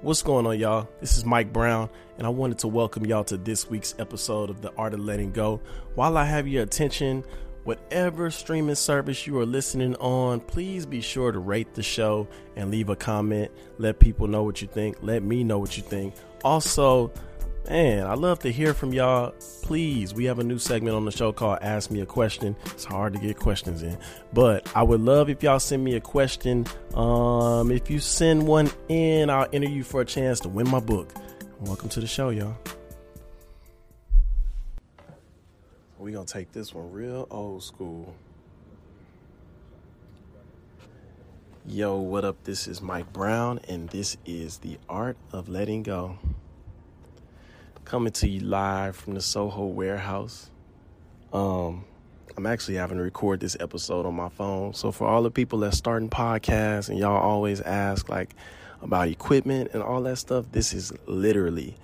What's going on, y'all? This is Mike Brown, and I wanted to welcome y'all to this week's episode of The Art of Letting Go. While I have your attention, whatever streaming service you are listening on, please be sure to rate the show and leave a comment. Let people know what you think. Let me know what you think. Also, Man, I love to hear from y'all. Please, we have a new segment on the show called Ask Me a Question. It's hard to get questions in, but I would love if y'all send me a question. Um, if you send one in, I'll enter you for a chance to win my book. Welcome to the show, y'all. We're going to take this one real old school. Yo, what up? This is Mike Brown, and this is The Art of Letting Go coming to you live from the Soho warehouse. Um, I'm actually having to record this episode on my phone. So for all the people that starting podcasts and y'all always ask like about equipment and all that stuff, this is literally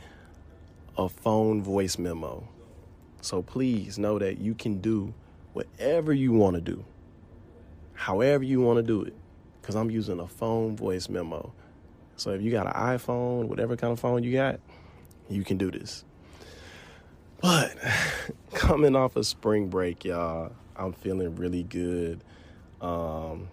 a phone voice memo. So please know that you can do whatever you want to do, however you want to do it, because I'm using a phone voice memo. So if you got an iPhone, whatever kind of phone you got, you can do this. But coming off of spring break, y'all, I'm feeling really good. Um,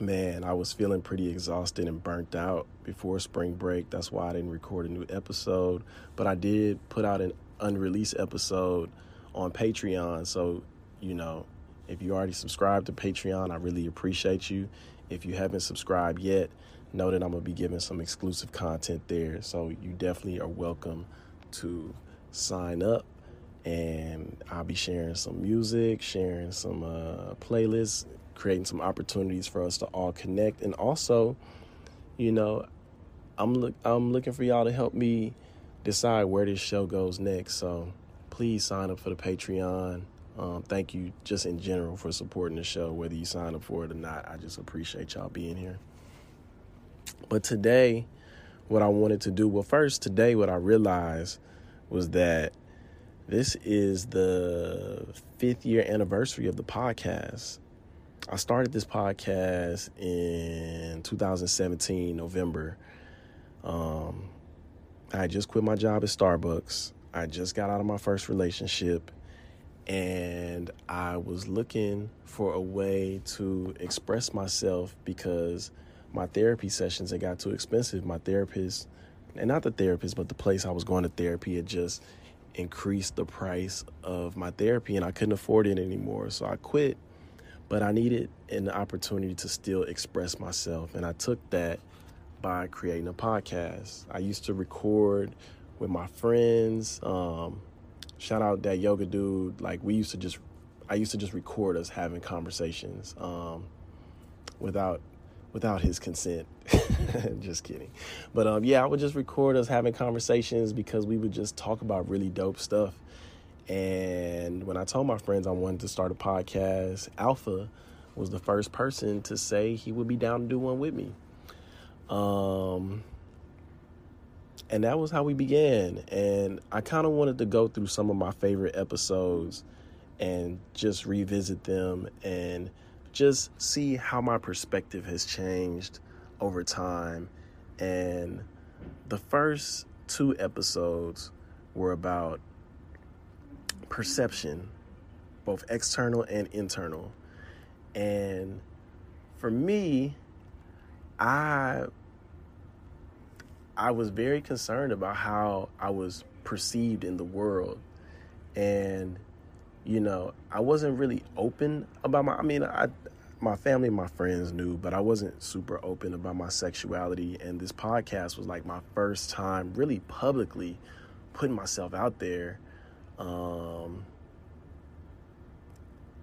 man, I was feeling pretty exhausted and burnt out before spring break. That's why I didn't record a new episode. But I did put out an unreleased episode on Patreon. So, you know, if you already subscribed to Patreon, I really appreciate you. If you haven't subscribed yet, know that I'm gonna be giving some exclusive content there. So you definitely are welcome to sign up and I'll be sharing some music, sharing some uh, playlists, creating some opportunities for us to all connect, and also, you know, I'm look I'm looking for y'all to help me decide where this show goes next. So please sign up for the Patreon. Um, thank you just in general for supporting the show, whether you sign up for it or not. I just appreciate y'all being here. But today, what I wanted to do, well, first, today, what I realized was that this is the fifth year anniversary of the podcast. I started this podcast in 2017, November. Um, I just quit my job at Starbucks. I just got out of my first relationship and I was looking for a way to express myself because my therapy sessions had got too expensive. My therapist, and not the therapist, but the place I was going to therapy had just increased the price of my therapy and I couldn't afford it anymore. So I quit, but I needed an opportunity to still express myself. And I took that by creating a podcast. I used to record with my friends. Um, shout out that yoga dude. Like we used to just, I used to just record us having conversations um, without without his consent. just kidding. But um, yeah, I would just record us having conversations because we would just talk about really dope stuff. And when I told my friends I wanted to start a podcast, Alpha was the first person to say he would be down to do one with me. Um, and that was how we began. And I kind of wanted to go through some of my favorite episodes and just revisit them and just see how my perspective has changed over time. And the first two episodes were about perception, both external and internal. And for me, I I was very concerned about how I was perceived in the world. And you know, I wasn't really open about my I mean, I my family and my friends knew, but I wasn't super open about my sexuality. And this podcast was like my first time really publicly putting myself out there um,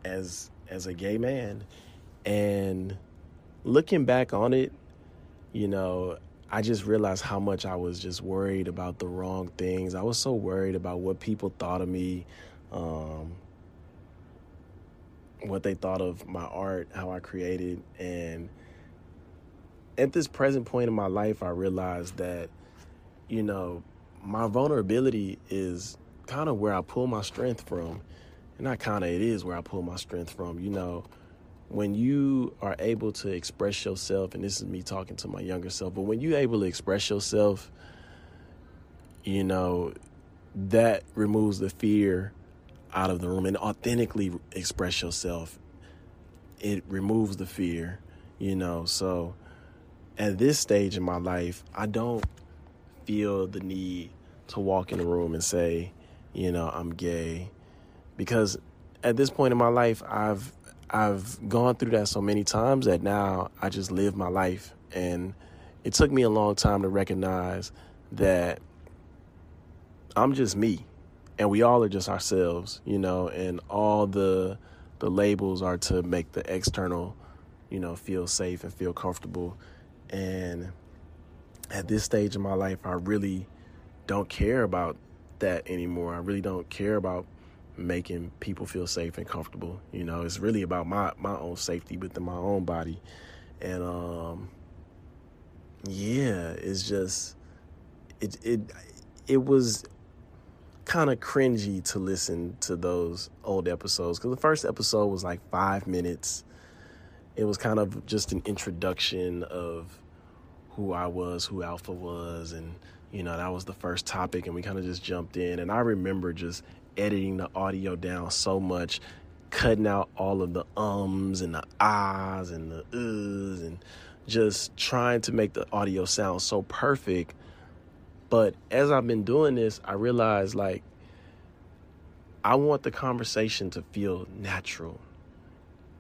as as a gay man. And looking back on it, you know, I just realized how much I was just worried about the wrong things. I was so worried about what people thought of me. Um, what they thought of my art, how I created. And at this present point in my life, I realized that, you know, my vulnerability is kind of where I pull my strength from. And not kind of, it is where I pull my strength from. You know, when you are able to express yourself, and this is me talking to my younger self, but when you're able to express yourself, you know, that removes the fear out of the room and authentically express yourself. It removes the fear, you know. So at this stage in my life, I don't feel the need to walk in the room and say, you know, I'm gay because at this point in my life, I've I've gone through that so many times that now I just live my life and it took me a long time to recognize that I'm just me and we all are just ourselves, you know, and all the the labels are to make the external, you know, feel safe and feel comfortable. And at this stage in my life, I really don't care about that anymore. I really don't care about making people feel safe and comfortable. You know, it's really about my my own safety within my own body. And um yeah, it's just it it it was kind of cringy to listen to those old episodes because the first episode was like five minutes. It was kind of just an introduction of who I was, who Alpha was, and you know that was the first topic, and we kind of just jumped in. And I remember just editing the audio down so much, cutting out all of the ums and the ahs and the uhs, and just trying to make the audio sound so perfect but as I've been doing this, I realize like I want the conversation to feel natural.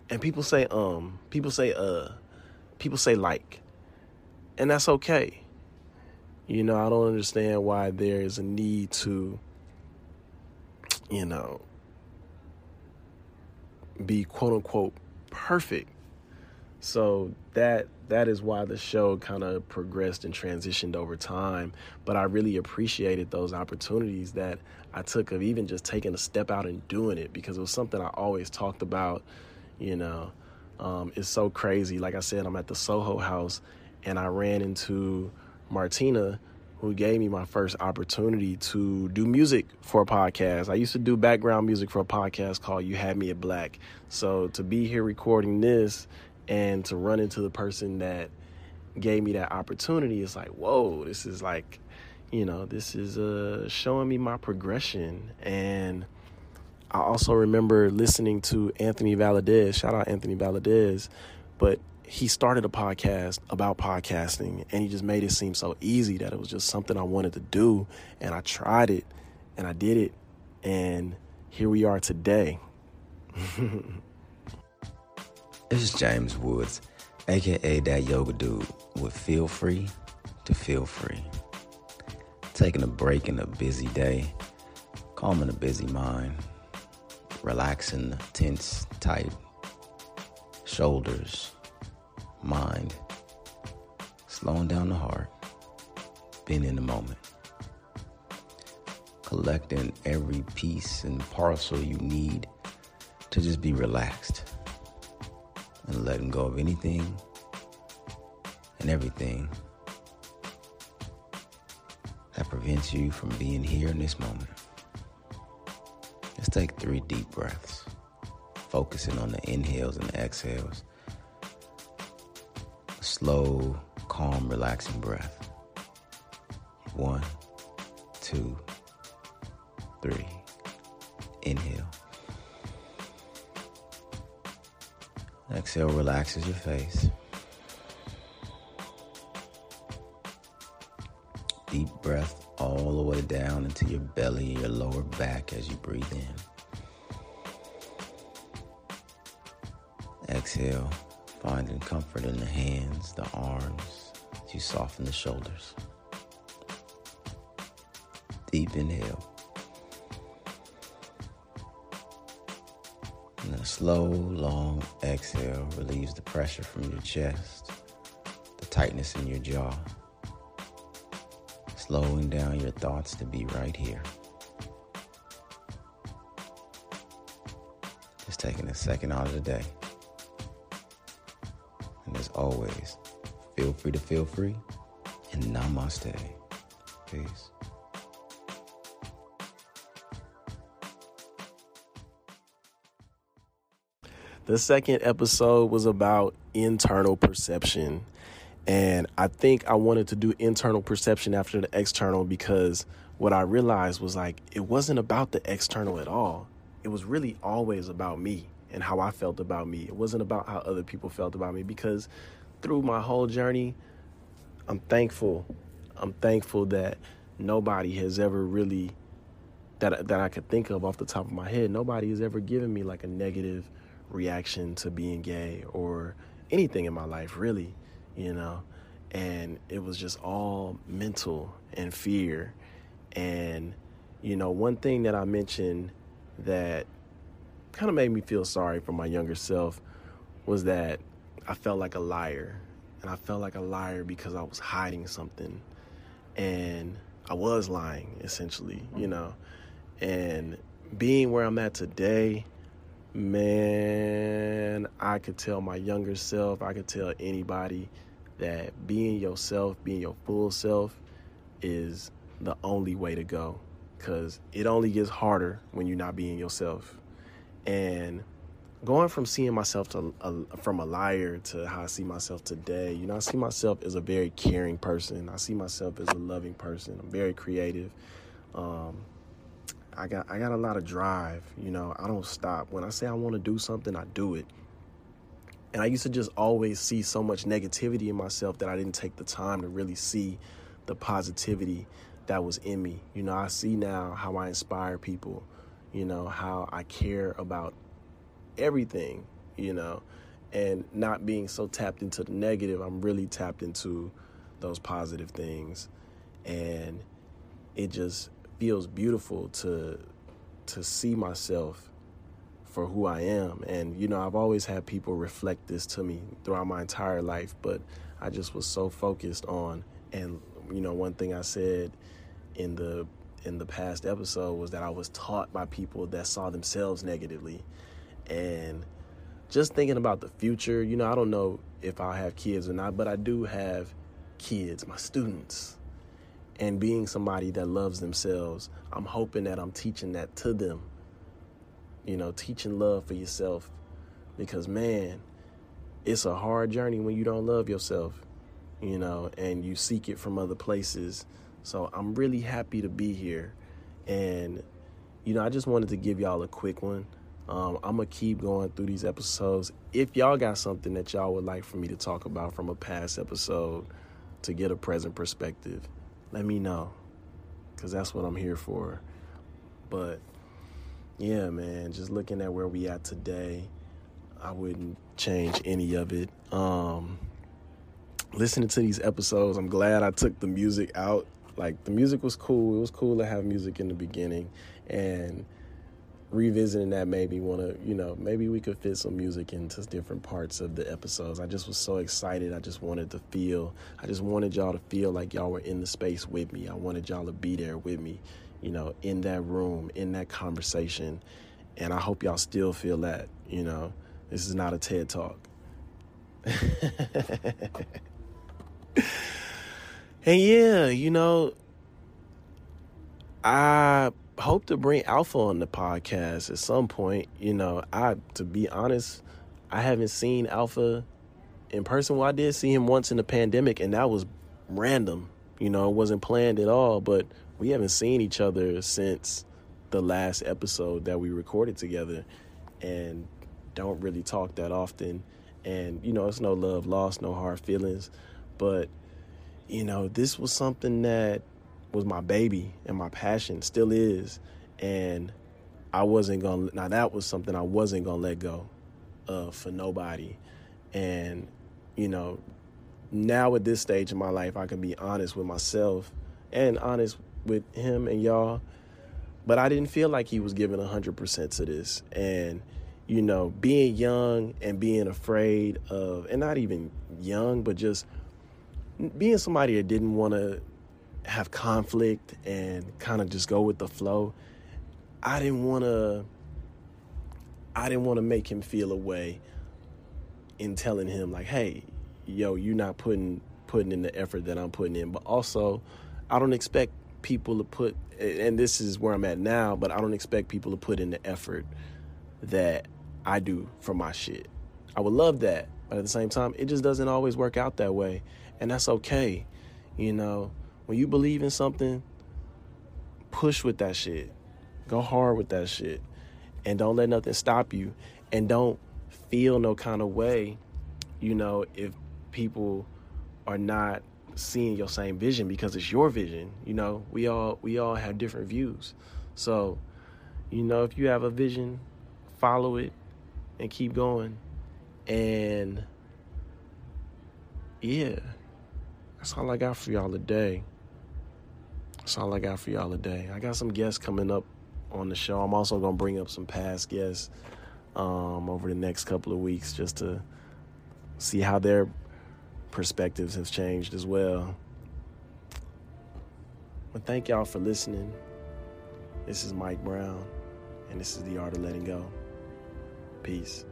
And people say um, people say uh, people say like. And that's okay. You know, I don't understand why there is a need to you know be quote unquote perfect so that that is why the show kind of progressed and transitioned over time. But I really appreciated those opportunities that I took of even just taking a step out and doing it because it was something I always talked about. You know, um, it's so crazy. Like I said, I'm at the Soho House and I ran into Martina who gave me my first opportunity to do music for a podcast. I used to do background music for a podcast called You Had Me at Black. So to be here recording this and to run into the person that gave me that opportunity it's like whoa this is like you know this is uh showing me my progression. And i also remember listening to anthony valadez. Shout out anthony valadez. But he started a podcast about podcasting and he just made it seem so easy that it was just something i wanted to do. And i tried it and i did it and here we are today This is James Woods, aka that yoga dude with Feel Free to Feel Free. Taking a break in a busy day, calming a busy mind, relaxing the tense, tight shoulders, mind, slowing down the heart, being in the moment, collecting every piece and parcel you need to just be relaxed and letting go of anything and everything that prevents you from being here in this moment. Let's take three deep breaths, focusing on the inhales and the exhales. Slow, calm, relaxing breath. One, two, three. Exhale relaxes your face. Deep breath all the way down into your belly, your lower back as you breathe in. Exhale, finding comfort in the hands, the arms, as you soften the shoulders. Deep inhale. Slow, long exhale relieves the pressure from your chest, the tightness in your jaw, slowing down your thoughts to be right here. Just taking a second out of the day. And as always, feel free to feel free and namaste. Peace. The second episode was about internal perception. And I think I wanted to do internal perception after the external because what I realized was like it wasn't about the external at all. It was really always about me and how I felt about me. It wasn't about how other people felt about me because through my whole journey, I'm thankful. I'm thankful that nobody has ever really that that I could think of off the top of my head. Nobody has ever given me like a negative reaction to being gay or anything in my life, really, you know. And it was just all mental and fear. And you know, one thing that I mentioned that kind of made me feel sorry for my younger self was that I felt like a liar. And I felt like a liar because I was hiding something. And I was lying, essentially, you know. And being where I'm at today, man, I could tell my younger self, I could tell anybody that being yourself, being your full self, is the only way to go. Because it only gets harder when you're not being yourself. And going from seeing myself to a, from a liar to how I see myself today, you know, I see myself as a very caring person. I see myself as a loving person. I'm very creative. Um, I got I got a lot of drive. You know, I don't stop. When I say I want to do something, I do it. And I used to just always see so much negativity in myself that I didn't take the time to really see the positivity that was in me. You know, I see now how I inspire people, you know, how I care about everything, you know, and not being so tapped into the negative, I'm really tapped into those positive things. And it just feels beautiful to to see myself for who I am. And you know, I've always had people reflect this to me throughout my entire life, but I just was so focused on and you know, one thing I said in the in the past episode was that I was taught by people that saw themselves negatively. And just thinking about the future, you know, I don't know if I'll have kids or not, but I do have kids, my students and being somebody that loves themselves, I'm hoping that I'm teaching that to them. You know, teaching love for yourself. Because, man, it's a hard journey when you don't love yourself, you know, and you seek it from other places. So I'm really happy to be here. And, you know, I just wanted to give y'all a quick one. Um, I'm going to keep going through these episodes. If y'all got something that y'all would like for me to talk about from a past episode to get a present perspective, let me know because that's what I'm here for. But yeah, man, just looking at where we at today, I wouldn't change any of it. Um, listening to these episodes, I'm glad I took the music out. Like the music was cool. It was cool to have music in the beginning, and revisiting that made me want to, you know, maybe we could fit some music into different parts of the episodes. I just was so excited. I just wanted to feel, I just wanted y'all to feel like y'all were in the space with me. I wanted y'all to be there with me, you know, in that room, in that conversation. And I hope y'all still feel that, you know, this is not a TED talk. and yeah, you know, I hope to bring Alpha on the podcast at some point. You know, I to be honest, I haven't seen Alpha in person. Well, I did see him once in the pandemic, and that was random. You know, it wasn't planned at all. But we haven't seen each other since the last episode that we recorded together, and don't really talk that often. And you know, it's no love lost, no hard feelings, but you know, this was something that was my baby and my passion, still is. And I wasn't going to, now that was something I wasn't going to let go of for nobody. And, you know, now at this stage in my life, I can be honest with myself and honest with him and y'all. But I didn't feel like he was giving 100% to this. And, you know, being young and being afraid of, and not even young, but just being somebody that didn't want to have conflict and kind of just go with the flow. I didn't want to I didn't want to make him feel a way in telling him like, "Hey, yo, you're not putting putting in the effort that I'm putting in." But also, I don't expect people to put and this is where I'm at now, but I don't expect people to put in the effort that I do for my shit. I would love that, but at the same time, it just doesn't always work out that way, and that's okay. You know, when you believe in something, push with that shit. Go hard with that shit. And don't let nothing stop you. And don't feel no kind of way, you know, if people are not seeing your same vision because it's your vision. You know, we all we all have different views. So, you know, if you have a vision, follow it and keep going. And yeah, that's all I got for y'all today. That's all I got for y'all today. I got some guests coming up on the show. I'm also gonna bring up some past guests um, over the next couple of weeks just to see how their perspectives have changed as well. But thank y'all for listening. This is Mike Brown, and this is the art of letting go. Peace.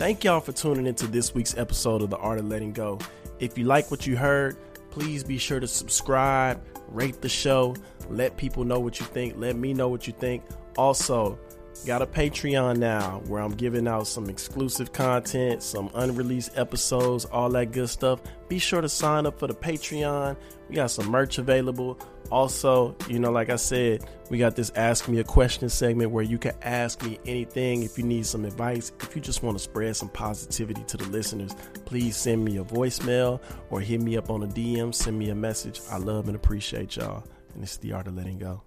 Thank y'all for tuning into this week's episode of The Art of Letting Go. If you like what you heard, please be sure to subscribe, rate the show, let people know what you think, let me know what you think. Also, got a Patreon now where I'm giving out some exclusive content, some unreleased episodes, all that good stuff. Be sure to sign up for the Patreon. We got some merch available. Also, you know, like I said, we got this Ask Me a Question segment where you can ask me anything if you need some advice. If you just want to spread some positivity to the listeners, please send me a voicemail or hit me up on a DM, send me a message. I love and appreciate y'all. And it's the art of letting go.